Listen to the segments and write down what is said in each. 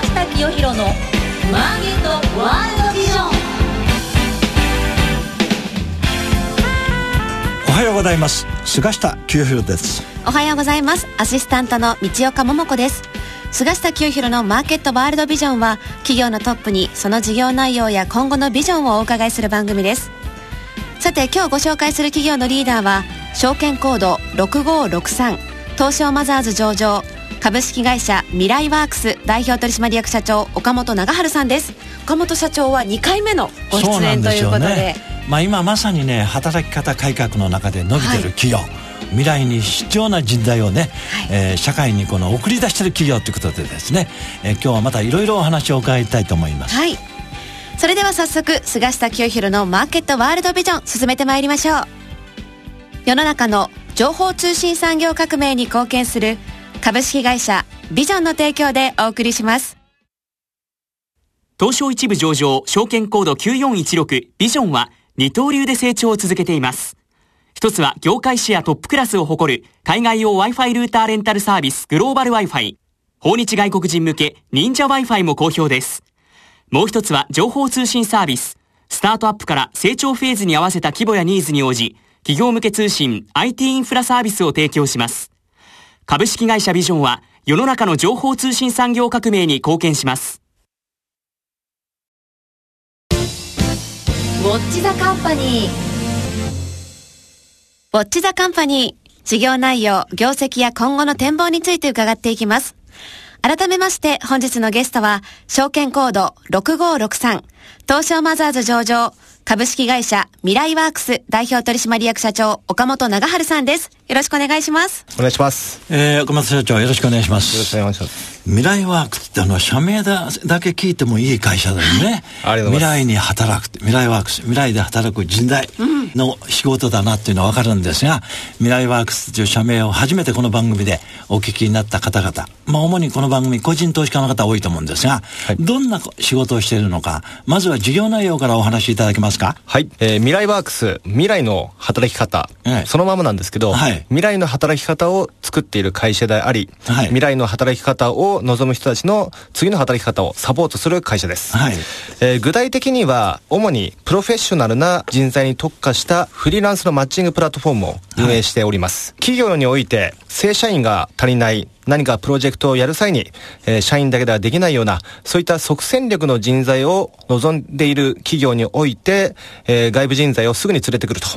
下清弘のマーケットワールドビジョン。おはようございます。菅下清弘です。おはようございます。アシスタントの道岡桃子です。菅下清弘のマーケットワールドビジョンは企業のトップにその事業内容や今後のビジョンをお伺いする番組です。さて今日ご紹介する企業のリーダーは証券コード6563東証マザーズ上場株式会社ミライワークス代表取締役社長岡本長春さんです。岡本社長は2回目のご出演ということで。ね、まあ、今まさにね働き方改革の中で伸びてる企業、はい未来に必要な人材をね、はい、えー、社会にこの送り出してる企業ということでですね、えー、今日はまたいろいろお話を伺いたいと思います。はい。それでは早速菅下清弘のマーケットワールドビジョン進めてまいりましょう。世の中の情報通信産業革命に貢献する株式会社ビジョンの提供でお送りします。東証一部上場証券コード9416ビジョンは二刀流で成長を続けています。一つは業界シェアトップクラスを誇る海外用 Wi-Fi ルーターレンタルサービスグローバル Wi-Fi。訪日外国人向け忍者 Wi-Fi も好評です。もう一つは情報通信サービス。スタートアップから成長フェーズに合わせた規模やニーズに応じ、企業向け通信 IT インフラサービスを提供します。株式会社ビジョンは世の中の情報通信産業革命に貢献します。ウォッチザカンパニーウォッチザカンパニー、事業内容、業績や今後の展望について伺っていきます。改めまして本日のゲストは、証券コード6563、東証マザーズ上場、株式会社ミライワークス代表取締役社長岡本長春さんです。よろしくお願いします。お願いします。えー、岡本社長よろしくお願いします。よろしくお願いします。ミライワークスってあの社名だだけ聞いてもいい会社だよね。はい、未来に働く未来ワークス未来で働く人材の仕事だなっていうのはわかるんですが、未来ワークスという社名を初めてこの番組でお聞きになった方々、まあ主にこの番組個人投資家の方多いと思うんですが、はい、どんな仕事をしているのか、まずは事業内容からお話しいただけますか？はい、えー、未来ワークス未来の働き方、はい、そのままなんですけど、はい、未来の働き方を作っている会社であり、はい、未来の働き方を望む人たちの次の働き方をサポートする会社です。はい、えー、具体的には主にプロフェッショナルな人材に特化したフリーランスのマッチングプラットフォームを運営しております。はい、企業において正社員が足りない何かプロジェクトをやる際に、えー、社員だけではできないような、そういった即戦力の人材を望んでいる企業において、えー、外部人材をすぐに連れてくると。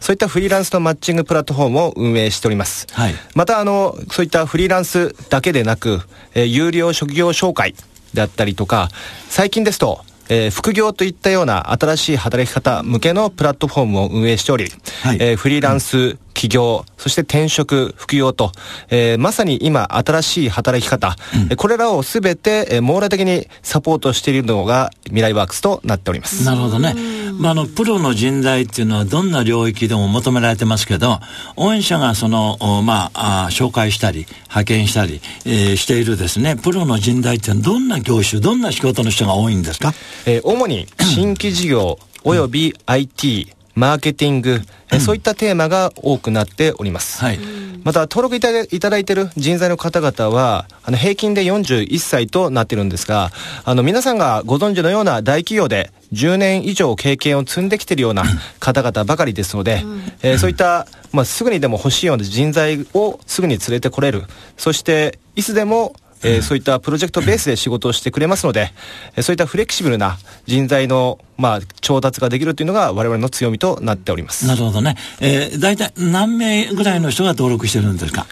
そういったフリーランスのマッチングプラットフォームを運営しております。はい、また、あの、そういったフリーランスだけでなく、えー、有料職業紹介であったりとか、最近ですと、えー、副業といったような新しい働き方向けのプラットフォームを運営しており、はい、えー、フリーランス、起業、そして転職、副業と、えー、まさに今新しい働き方、うん、これらをすべて、えー、網羅的にサポートしているのが未来ワークスとなっております。なるほどね。まあ、あの、プロの人材っていうのはどんな領域でも求められてますけど、御社がその、まあ、あ紹介したり、派遣したり、えー、しているですね、プロの人材ってどんな業種、どんな仕事の人が多いんですか？えー、主に新規事業、および IT、マーケティング、うん、そういったテーマが多くなっております。はい、また、登録いただいている人材の方々は、あの、平均で41歳となっているんですが、あの、皆さんがご存知のような大企業で10年以上経験を積んできているような方々ばかりですので、うん、えー、そういった、まあ、すぐにでも欲しいような人材をすぐに連れてこれる。そして、いつでもえー、そういったプロジェクトベースで仕事をしてくれますので、えー、そういったフレキシブルな人材の、まあ、調達ができるというのが我々の強みとなっております。なるほどね。えー、大体何名ぐらいの人が登録してるんですか？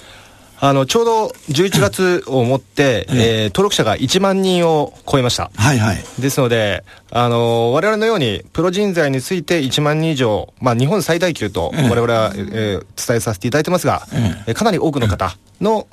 あの、ちょうど11月をもって、ええー、登録者が1万人を超えました。はいはい。ですので、あの、我々のように、プロ人材について1万人以上、まあ、日本最大級と我々は、ええー、伝えさせていただいてますが、ええ、かなり多くの方の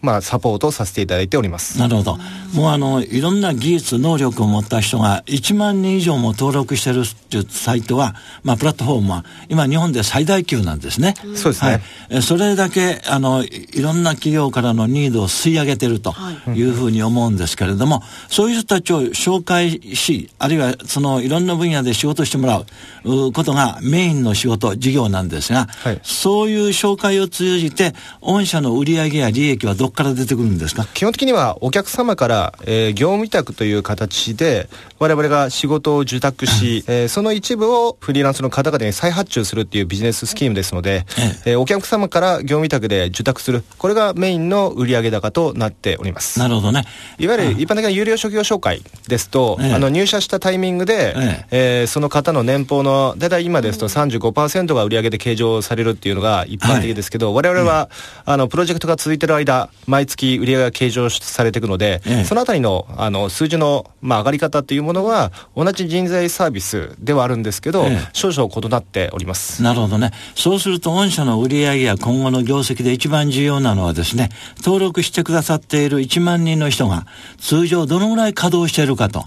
まあ、サポートをさせていただいております。なるほど。もうあの、いろんな技術、能力を持った人が1万人以上も登録してるっていうサイトは、まあ、プラットフォームは、今日本で最大級なんですね。そうですね。はい、それだけ、あの、いろんな企業からのニードを吸い上げてるというふうに思うんですけれども、そういう人たちを紹介し、あるいはそのいろんな分野で仕事してもらうことがメインの仕事、事業なんですが、はい、そういう紹介を通じて、御社の売上や利益はどどこから出てくるんですか？基本的にはお客様から、えー、業務委託という形で、我々が仕事を受託し、えー、その一部をフリーランスの方々に再発注するっていうビジネススキームですので、えー、お客様から業務委託で受託する、これがメインの売上高となっております。なるほどね。いわゆる一般的な有料職業紹介ですと、あの入社したタイミングで、ええ。ー、その方の年俸の、大体今ですと35%が売上で計上されるっていうのが一般的ですけど、はい、我々は、あの、プロジェクトが続いてる間、毎月売上が計上されていくので、そのあたりの、あの、数字の、まあ、上がり方っていうものは、同じ人材サービスではあるんですけど、少々異なっております。なるほどね。そうすると、御社の売上や今後の業績で一番重要なのはですね、登録してくださっている1万人の人が、通常どのぐらい稼働しているかと。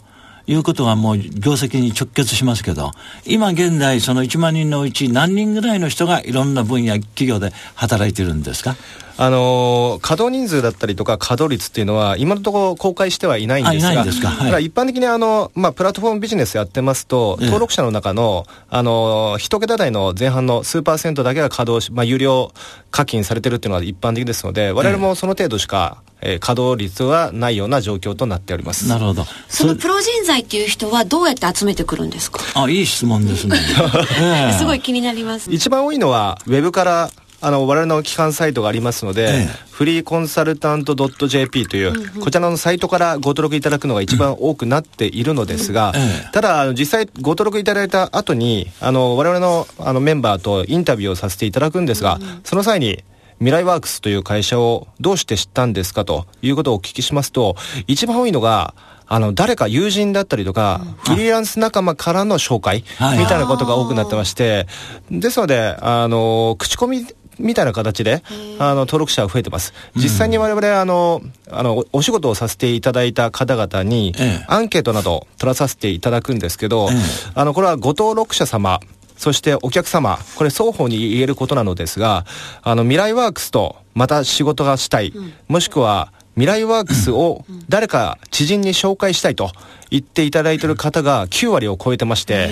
いうことがもう業績に直結しますけど、今現在その1万人のうち何人ぐらいの人がいろんな分野、企業で働いてるんですか？あの稼働人数だったりとか稼働率っていうのは今のところ公開してはいないんですが、ですか、はい、一般的にあの、まあ、プラットフォームビジネスやってますと、登録者の中の、あの、一桁台の前半の数パーセントだけが稼働し、まあ、有料課金されてるっていうのは一般的ですので、我々もその程度しか、えー、稼働率はないような状況となっております。なるほど。そのプロ人材っていう人はどうやって集めてくるんですか？あ、いい質問ですね。すごい気になります、ね、一番多いのは、ウェブからあの、我々の基幹サイトがありますので、ええ、フリーコンサルタント .jp という、うんうん、こちらのサイトからご登録いただくのが一番多くなっているのですが、ただ、実際ご登録いただいた後に、あの、我々のあのメンバーとインタビューをさせていただくんですが、うんうん、その際に、未来ワークスという会社をどうして知ったんですかということをお聞きしますと、一番多いのが、あの、誰か友人だったりとか、フリーランス仲間からの紹介みたいなことが多くなってまして、ですので、あの、口コミみたいな形で、あの、登録者が増えてます。実際に我々、あの、あの、お仕事をさせていただいた方々に、アンケートなど取らさせていただくんですけど、あの、これはご登録者様、そしてお客様、これ双方に言えることなのですが、あの、未来ワークスとまた仕事がしたい、もしくは未来ワークスを誰か知人に紹介したいと言っていただいている方が9割を超えてまして、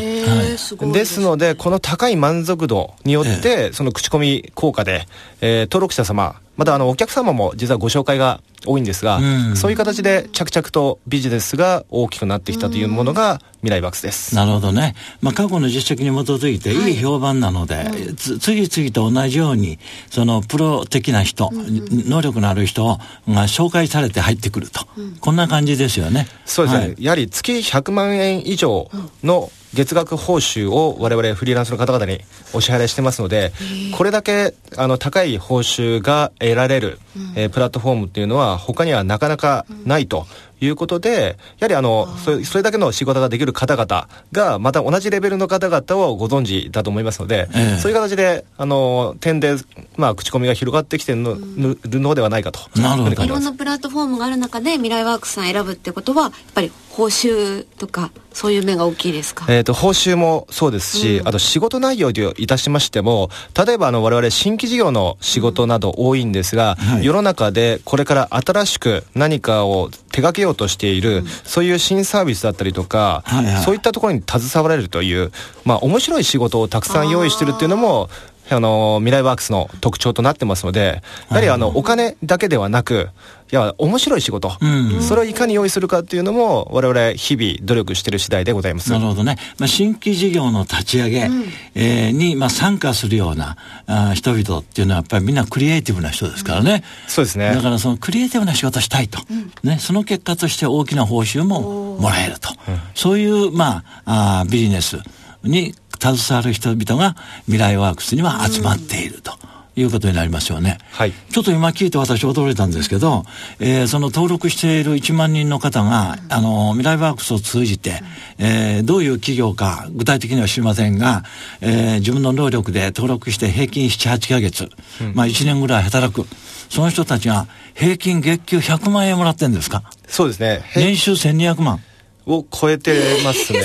ですので、この高い満足度によって、その口コミ効果で、えー、登録者様、またあのお客様も実はご紹介が多いんですが、うん、そういう形で着々とビジネスが大きくなってきたというものが未来バックスです。なるほどね。まあ過去の実績に基づいていい評判なので、はい、次々と同じように、そのプロ的な人、うんうん、能力のある人が紹介されて入ってくると。うん、こんな感じですよね。そうですね。はい、やはり月100万円以上の月額報酬を我々フリーランスの方々にお支払いしてますので、これだけあの高い報酬が得られる、えー、プラットフォームっていうのは他にはなかなかないということで、やはりあの、それそれだけの仕事ができる方々が、また同じレベルの方々をご存知だと思いますので、えそういう形で、あの、点で、まあ、口コミが広がってきてるの,、るのではないかと。なるほど。いろんなプラットフォームがある中で、未来ワークさん選ぶってことは、やっぱり報酬とか、そういう面が大きいですか？えっ、と、報酬もそうですし、うん、あと仕事内容でいたしましても、例えばあの、我々新規事業の仕事など多いんですが、うんはい、世の中でこれから新しく何かを手掛けようとしている、うん、そういう新サービスだったりとか、はいはい、そういったところに携われるという、まあ、面白い仕事をたくさん用意してるっていうのも、あの、未来ワークスの特徴となってますので、やはりあの、お金だけではなく、いや、面白い仕事、うん、それをいかに用意するかっていうのも、我々日々努力している次第でございます。なるほどね。まあ、新規事業の立ち上げ、うん、えー、に、まあ、参加するようなあ人々っていうのは、やっぱりみんなクリエイティブな人ですからね。うん、そうですね。だからそのクリエイティブな仕事したいと。ね、その結果として大きな報酬ももらえると。そういう、まあ、あビジネスに携わる人々が未来ワークスには集まっていると。いうことになりますよね。はい。ちょっと今聞いて私驚いたんですけど、えー、その登録している1万人の方が、あの、未来ワークスを通じて、えー、どういう企業か具体的には知りませんが、えー、自分の能力で登録して平均7、8ヶ月、うん、まあ1年ぐらい働く。その人たちが平均月給100万円もらってんですか？そうですね。年収1200万。を超えてますね。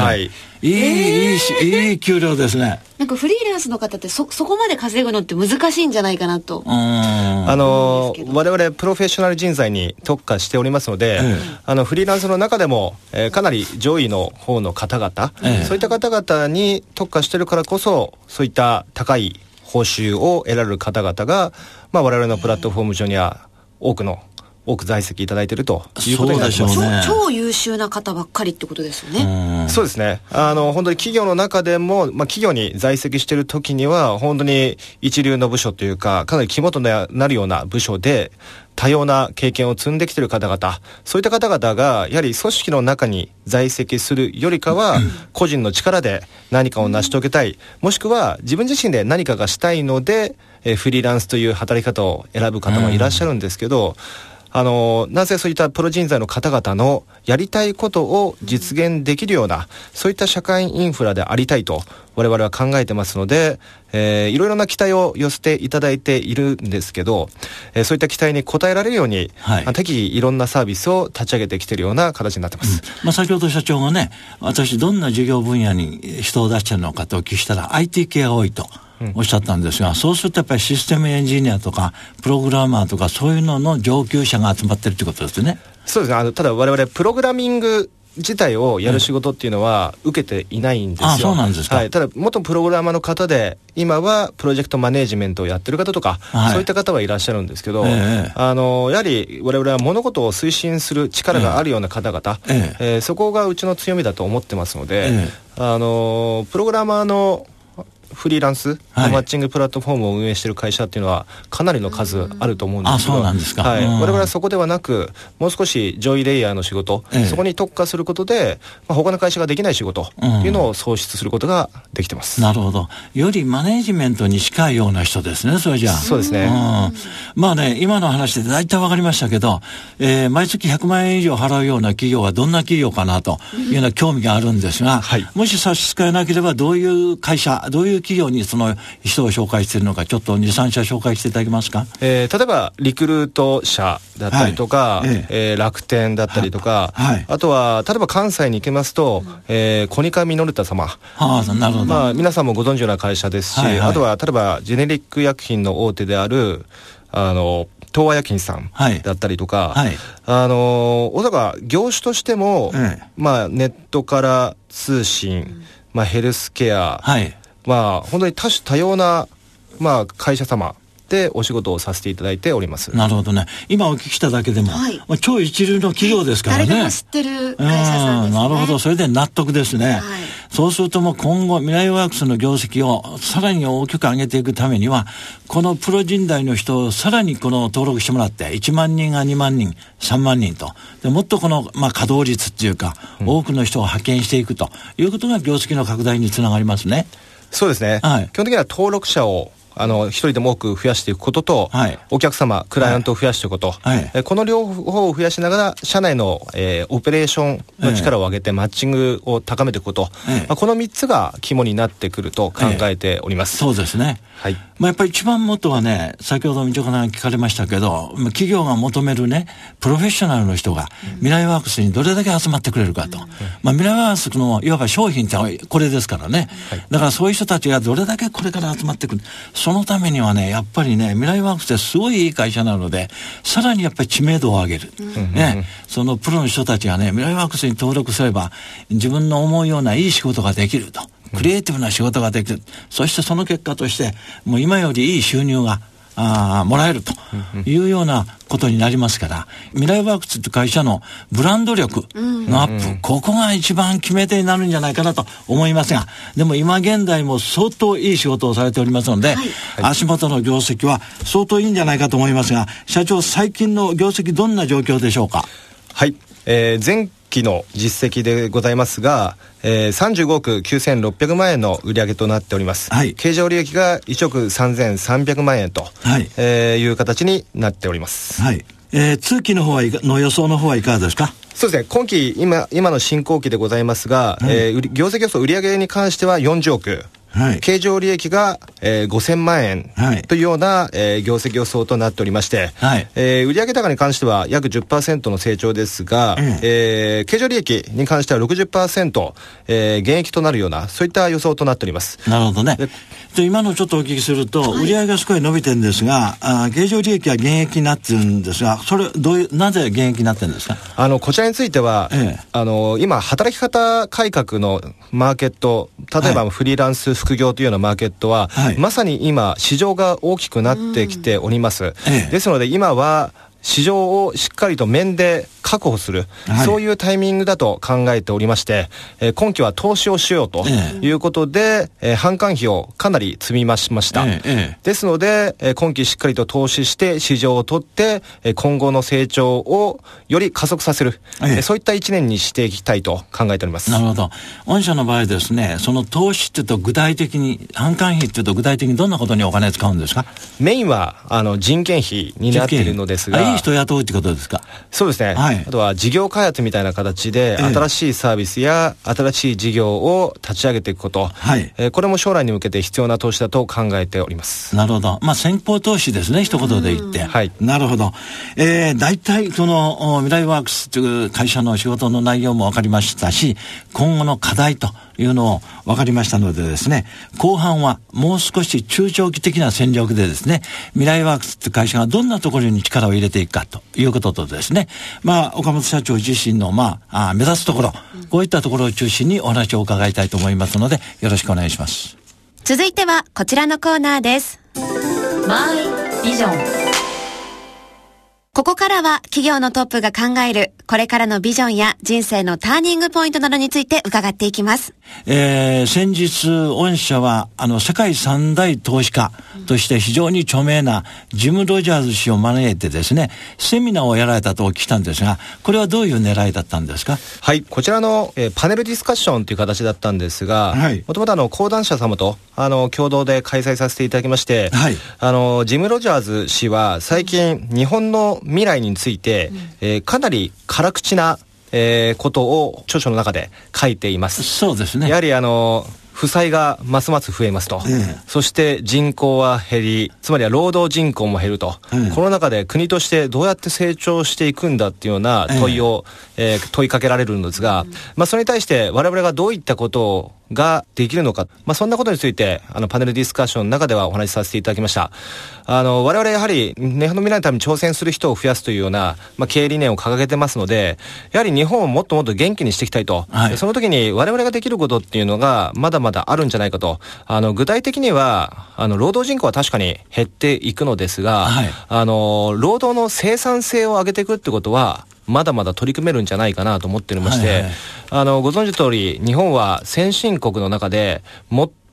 はい。いい、いいし、いい給料ですね。なんかフリーランスの方ってそ、そこまで稼ぐのって難しいんじゃないかなと。あの、我々プロフェッショナル人材に特化しておりますので、あの、フリーランスの中でも、えー、かなり上位の方の方々、そういった方々に特化してるからこそ、そういった高い報酬を得られる方々が、まあ我々のプラットフォーム上には多くの多く在籍いただいているということになります、ね、超優秀な方ばっかりってことですよね。そうですね。あの、本当に企業の中でも、まあ、企業に在籍している時には、本当に一流の部署というか、かなり肝となるような部署で、多様な経験を積んできている方々、そういった方々が、やはり組織の中に在籍するよりかは、個人の力で何かを成し遂げたい、もしくは自分自身で何かがしたいので、えフリーランスという働き方を選ぶ方もいらっしゃるんですけど、あの、なぜそういったプロ人材の方々のやりたいことを実現できるような、そういった社会インフラでありたいと、我々は考えてますので、えー、いろいろな期待を寄せていただいているんですけど、えー、そういった期待に応えられるように、はい、適宜いろんなサービスを立ち上げてきているような形になってます。うん、まあ、先ほど社長がね、私どんな事業分野に人を出してるのかとお聞きしたら、IT 系が多いと。おっしゃったんですが、そうするとやっぱりシステムエンジニアとか、プログラマーとか、そういうのの上級者が集まってるってことですね。そうですね。あの、ただ我々、プログラミング自体をやる仕事っていうのは受けていないんですよ。あそうなんですか。はい。ただ、元プログラマーの方で、今はプロジェクトマネジメントをやってる方とか、はい、そういった方はいらっしゃるんですけど、えあの、やはり我々は物事を推進する力があるような方々、えええー、そこがうちの強みだと思ってますので、えあの、プログラマーのフリーランス、はい、マッチングプラットフォームを運営している会社っていうのはかなりの数あると思うんですけど、そうなんですか、はい、我々はそこではなくもう少し上位レイヤーの仕事、ええ、そこに特化することで、まあ、他の会社ができない仕事っていうのを創出することができてます、うん、なるほど。よりマネジメントに近いような人ですねそれじゃ。あそうですね、うん、まあね今の話で大体わかりましたけど、えー、毎月100万円以上払うような企業はどんな企業かなというような興味があるんですが、はい、もし差し支えなければどういう会社どういう企業にその人を紹介しているのか、ちょっと2、3社紹介していただけますか、えー、例えばリクルート社だったりとか、はい、えー、えー、楽天だったりとか、はい、あとは例えば関西に行きますと、えー、コニカミノルタ様、はあ、なるほど、まあ、皆さんもご存知のような会社ですし、はいはい、あとは例えばジェネリック薬品の大手であるあの東和薬品さんだったりとか、はい。はい、あの大阪業種としても、ええ、まあ、ネットから通信、まあ、ヘルスケア、はい、まあ、本当に多種多様な、まあ、会社様でお仕事をさせていただいております。なるほどね。今お聞きしただけでも、はい、まあ、超一流の企業ですからね。誰でも知ってる会社さんです、ね、なるほど。それで納得ですね。はい、そうするともう今後、未来ワークスの業績をさらに大きく上げていくためには、このプロ人材の人をさらにこの登録してもらって、1万人が2万人、3万人と。でもっとこの、まあ、稼働率っていうか、多くの人を派遣していくということが業績の拡大につながりますね。そうですね、はい、基本的には登録者をあの、一人でも多く増やしていくことと、はい、お客様、クライアントを増やしていくこと、はい、えこの両方を増やしながら、社内の、えー、オペレーションの力を上げて、マッチングを高めていくこと、まあ、この3つが肝になってくると考えております。そうですね。はい。まあ、やっぱり一番元はね、先ほど道岡さん聞かれましたけど、企業が求めるね、プロフェッショナルの人が、未来ワークスにどれだけ集まってくれるかと。まあ、未来ワークスの、いわば商品ってこれですからね。だからそういう人たちがどれだけこれから集まってくる。そのためにはね、やっぱりね、未来ワークスってすごいいい会社なので、さらにやっぱり知名度を上げる。ね、そのプロの人たちがね、未来ワークスに登録すれば、自分の思うようないい仕事ができると。クリエイティブな仕事ができる。そしてその結果として、もう今よりいい収入が、あもらえるというようなことになりますから、未来ワークスって会社のブランド力のアップ、ここが一番決め手になるんじゃないかなと思いますが、でも今現在も相当いい仕事をされておりますので、はい、足元の業績は相当いいんじゃないかと思いますが、社長、最近の業績どんな状況でしょうか？はい。えー、前期の実績でございますが、えー、35億9600万円の売上となっております。はい。経常利益が1億3300万円と、はい。えー、いう形になっております。はい。えー、通期の方はいかの予想の方はいかがですか？そうですね、今期、今、今の進行期でございますが、はい、えー、業績予想、売上に関しては40億、はい、経常利益が、えー、5000万円というような、はい、えー、業績予想となっておりまして、はい、えー、売上高に関しては約10%の成長ですが、うん、えー、経常利益に関しては60%、えー、減益となるような、そういった予想となっております。なるほどね。で今のちょっとお聞きすると、売上がすごい伸びてるんですが、あ経常利益は減益になってるんですが、それ、どういう、なぜ減益になってるんですか？あの、こちらについては、ええ、あの、今、働き方改革のマーケット、例えばフリーランス副業というようなマーケットは、はい、まさに今、市場が大きくなってきております。ええ、ですので、今は、市場をしっかりと面で確保する、はい、そういうタイミングだと考えておりまして、えー、今期は投資をしようということで、えー、販管費をかなり積み増しました。えー、ですので、えー、今期しっかりと投資して市場を取って、えー、今後の成長をより加速させる、えー、そういった一年にしていきたいと考えております。なるほど。御社の場合ですね、その投資っていうと具体的に、販管費っていうと具体的にどんなことにお金使うんですか？メインはあの人件費になっているのですが。いい人雇うってことですか？そうですね。はい。あとは事業開発みたいな形で、新しいサービスや新しい事業を立ち上げていくこと、はい。えー、これも将来に向けて必要な投資だと考えております。なるほど。まあ、先行投資ですね、一言で言って。はい。なるほど。えー、大体、その、未来ワークスという会社の仕事の内容も分かりましたし、今後の課題というのを分かりましたのでですね、後半はもう少し中長期的な戦略でですね、未来ワークスという会社がどんなところに力を入れていくかということとですね、まあ、岡本社長自身の、まあ、あ目指すところ、こういったところを中心にお話を伺いたいと思いますので、よろしくお願いします。続いてはこちらのコーナーです。マイビジョンここからは企業のトップが考えるこれからのビジョンや人生のターニングポイントなどについて伺っていきます。えー、先日、御社は、あの、世界三大投資家として非常に著名なジム・ロジャーズ氏を招いてですね、セミナーをやられたとお聞きしたんですが、これはどういう狙いだったんですか？はい、こちらの、えー、パネルディスカッションという形だったんですが、もともとあの、講談社様と、あの、共同で開催させていただきまして、はい、あの、ジム・ロジャーズ氏は最近、日本の未来について、うん、えー、かなり辛口なえー、ことを著書の中で書いています。そうですね。やはりあの、負債がますます増えますと、そして人口は減り、つまりは労働人口も減ると、この中で国としてどうやって成長していくんだっていうような問いを、ええー、問いかけられるんですが、まあ、それに対して我々がどういったことをができるのか、まあ、そんなことについて、あの、パネルディスカッションの中ではお話しさせていただきました。あの、我々やはり、日本の未来のために挑戦する人を増やすというような、まあ、経営理念を掲げてますので、やはり日本をもっともっと元気にしていきたいと。はい、その時に我々ができることっていうのが、まだまだあるんじゃないかと。あの、具体的には、あの、労働人口は確かに減っていくのですが、はい、あの、労働の生産性を上げていくってことは、まだまだ取り組めるんじゃないかなと思っておりまして、はいはい、あの、ご存知通り、日本は先進国の中で、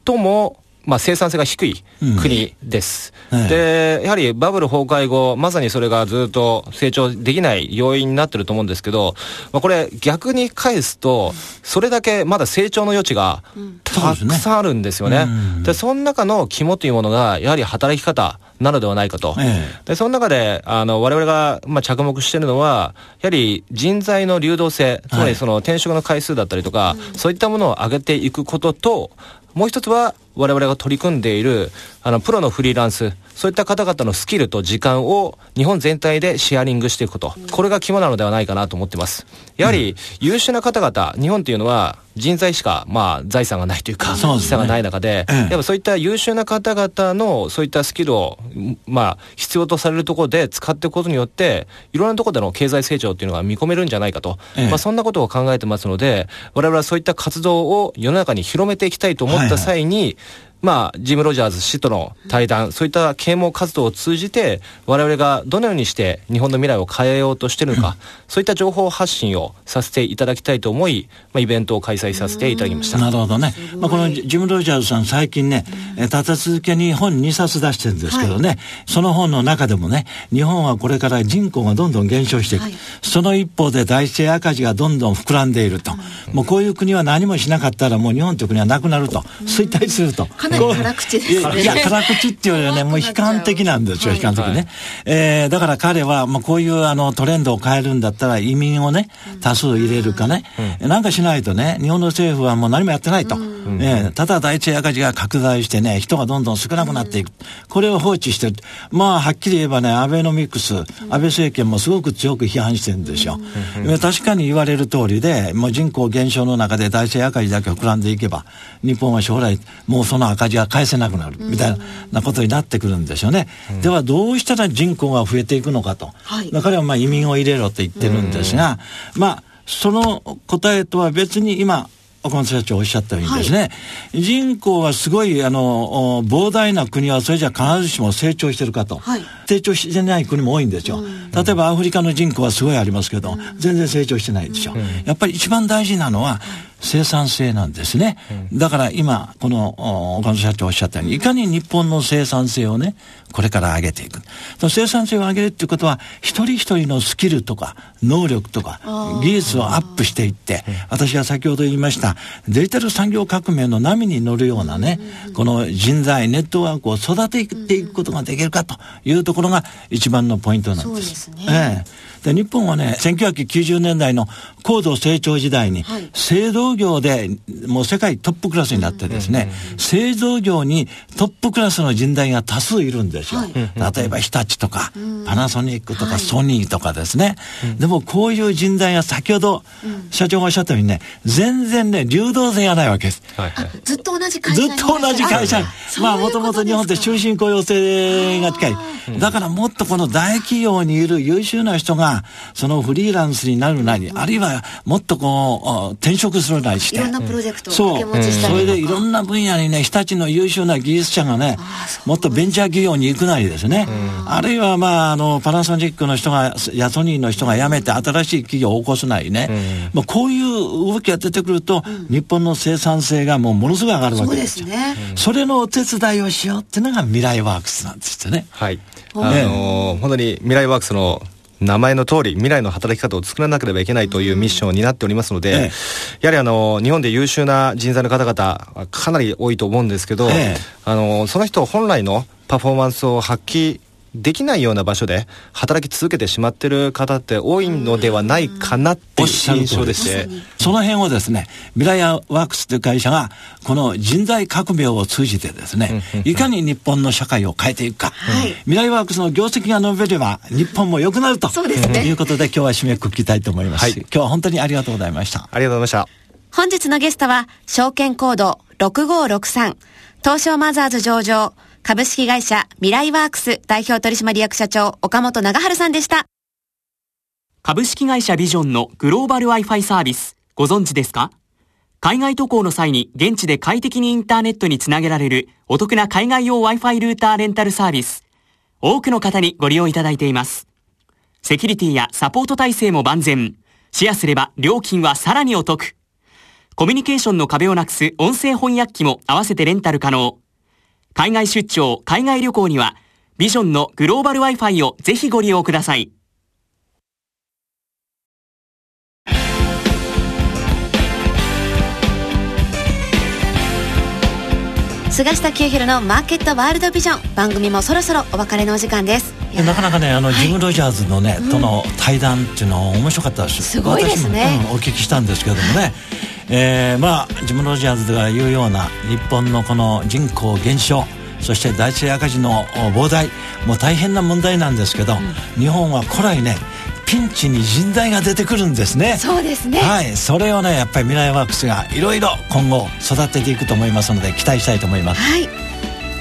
最もまあ、生産性が低い国です。うんはい、で、やはりバブル崩壊後、まさにそれがずっと成長できない要因になってると思うんですけど、まあ、これ逆に返すと、それだけまだ成長の余地がたくさんあるんですよね。で、その中の肝というものが、やはり働き方なのではないかと。ええ、で、その中で、あの、我々が、まあ、着目しているのは、やはり人材の流動性、つまりその転職の回数だったりとか、はい、そういったものを上げていくことと、もう一つは、我々が取り組んでいる、あの、プロのフリーランス、そういった方々のスキルと時間を日本全体でシェアリングしていくこと。これが肝なのではないかなと思ってます。やはり、優秀な方々、日本っていうのは人材しか、まあ、財産がないというか、資産がない中で、やっぱそういった優秀な方々の、そういったスキルを、まあ、必要とされるところで使っていくことによって、いろんなところでの経済成長っていうのが見込めるんじゃないかと。まあ、そんなことを考えてますので、我々はそういった活動を世の中に広めていきたいと思った際に、はいはいまあ、ジム・ロジャーズ氏との対談、そういった啓蒙活動を通じて、我々がどのようにして日本の未来を変えようとしているのか、そういった情報発信をさせていただきたいと思い、まあ、イベントを開催させていただきました。なるほどね。まあ、このジム・ロジャーズさん、最近ね、立て続けに本2冊出してるんですけどね、はい、その本の中でもね、日本はこれから人口がどんどん減少していく。はい、その一方で財政赤字がどんどん膨らんでいると。もうこういう国は何もしなかったらもう日本という国はなくなると。衰退すると。かなり辛口ですね。いや、辛口っていうよりはね、もう悲観的なんですよ、悲観的ね。えー、だから彼は、まあ、こういうあのトレンドを変えるんだったら移民をね、多数入れるかね、なんかしないとね、日本の政府はもう何もやってないと。えー、ただ第一赤字が拡大してね、人がどんどん少なくなっていく。これを放置してる。まあ、はっきり言えばね、アベノミクス、安倍政権もすごく強く批判してるんですよ。確かに言われる通りで、もう人口減少の中で第一赤字だけ膨らんでいけば、日本は将来、もうその赤字が返せなくなる。みたいなことになってくるんですよね。うん、ではどうしたら人口が増えていくのかと。はい、彼はまあ移民を入れろと言ってるんですが、まあ、その答えとは別に今、岡本社長おっしゃったようにですね、はい、人口はすごい、あの、膨大な国はそれじゃ必ずしも成長してるかと。はい、成長してない国も多いんですよ。例えばアフリカの人口はすごいありますけど、全然成長してないでしょ。やっぱり一番大事なのは、生産性なんですね。だから今、この岡野社長おっしゃったように、いかに日本の生産性をね、これから上げていく。生産性を上げるっていうことは、一人一人のスキルとか、能力とか、技術をアップしていって、私が先ほど言いました、デジタル産業革命の波に乗るようなね、この人材、ネットワークを育てていくことができるかというところが一番のポイントなんです。そうですね。ええで、日本はね、1990年代の高度成長時代に、製造業でもう世界トップクラスになってですね、製造業にトップクラスの人材が多数いるんですよ。例えば日立とか、パナソニックとか、ソニーとかですね。でもこういう人材が先ほど社長がおっしゃったようにね、全然ね、流動性がないわけです。ずっと同じ会社ずっと同じ会社。まあもともと日本って終身雇用制が近い。だからもっとこの大企業にいる優秀な人が、そのフリーランスになるなり、あるいはもっとこう、転職するなりして。いろんなプロジェクトを掛け持ちしたりそれでいろんな分野にね、日立の優秀な技術者がね、もっとベンチャー企業に行くなりですね。あるいはまあ、あの、パナソニックの人が、ヤソニーの人が辞めて新しい企業を起こすなりね。まあ、こういう動きが出てくると、日本の生産性がもうものすごい上がるわけですよ。そうですね。それのお手伝いをしようっていうのが未来ワークスなんですよね。はい。あのー、本当に未来ワークスの名前の通り未来の働き方を作らなければいけないというミッションになっておりますので、ええ、やはりあの日本で優秀な人材の方々かなり多いと思うんですけど、え、あのその人本来のパフォーマンスを発揮できないような場所で働き続けてしまってる方って多いのではないかなっていう印象でして。その辺をですね、未来ワークスという会社が、この人材革命を通じてですね、いかに日本の社会を変えていくか、はい、未来ワークスの業績が伸びれば、日本も良くなると。そうです、ね、いうことで、今日は締めくくりたいと思います。はい、今日は本当にありがとうございました。ありがとうございました。本日のゲストは、証券コード6563、東証マザーズ上場、株式会社ミライワークス代表取締役社長岡本長春さんでした。株式会社ビジョンのグローバル Wi-Fi サービスご存知ですか？海外渡航の際に現地で快適にインターネットにつなげられるお得な海外用 Wi-Fi ルーターレンタルサービス。多くの方にご利用いただいています。セキュリティやサポート体制も万全。シェアすれば料金はさらにお得。コミュニケーションの壁をなくす音声翻訳機も合わせてレンタル可能。海外出張、海外旅行には、ビジョンのグローバル Wi-Fi をぜひご利用ください。菅下清弘のマーケットワールドビジョン。番組もそろそろお別れのお時間です。なかなかねあの、はい、ジム・ロジャーズのね、との対談っていうのは面白かったです。すごいですね、うん、お聞きしたんですけどもねえー、まあジム・ロジャーズでは言うような日本のこの人口減少そして大地赤字の膨大もう大変な問題なんですけど、うん、日本は古来ねピンチに人材が出てくるんですね。そうですね。はい。それをねやっぱり未来ワークスがいろいろ今後育てていくと思いますので期待したいと思います。はい。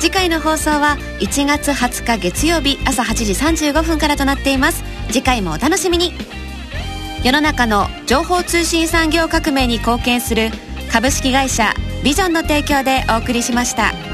次回の放送は1月20日月曜日朝8時35分からとなっています。次回もお楽しみに世の中の情報通信産業革命に貢献する株式会社ビジョンの提供でお送りしました。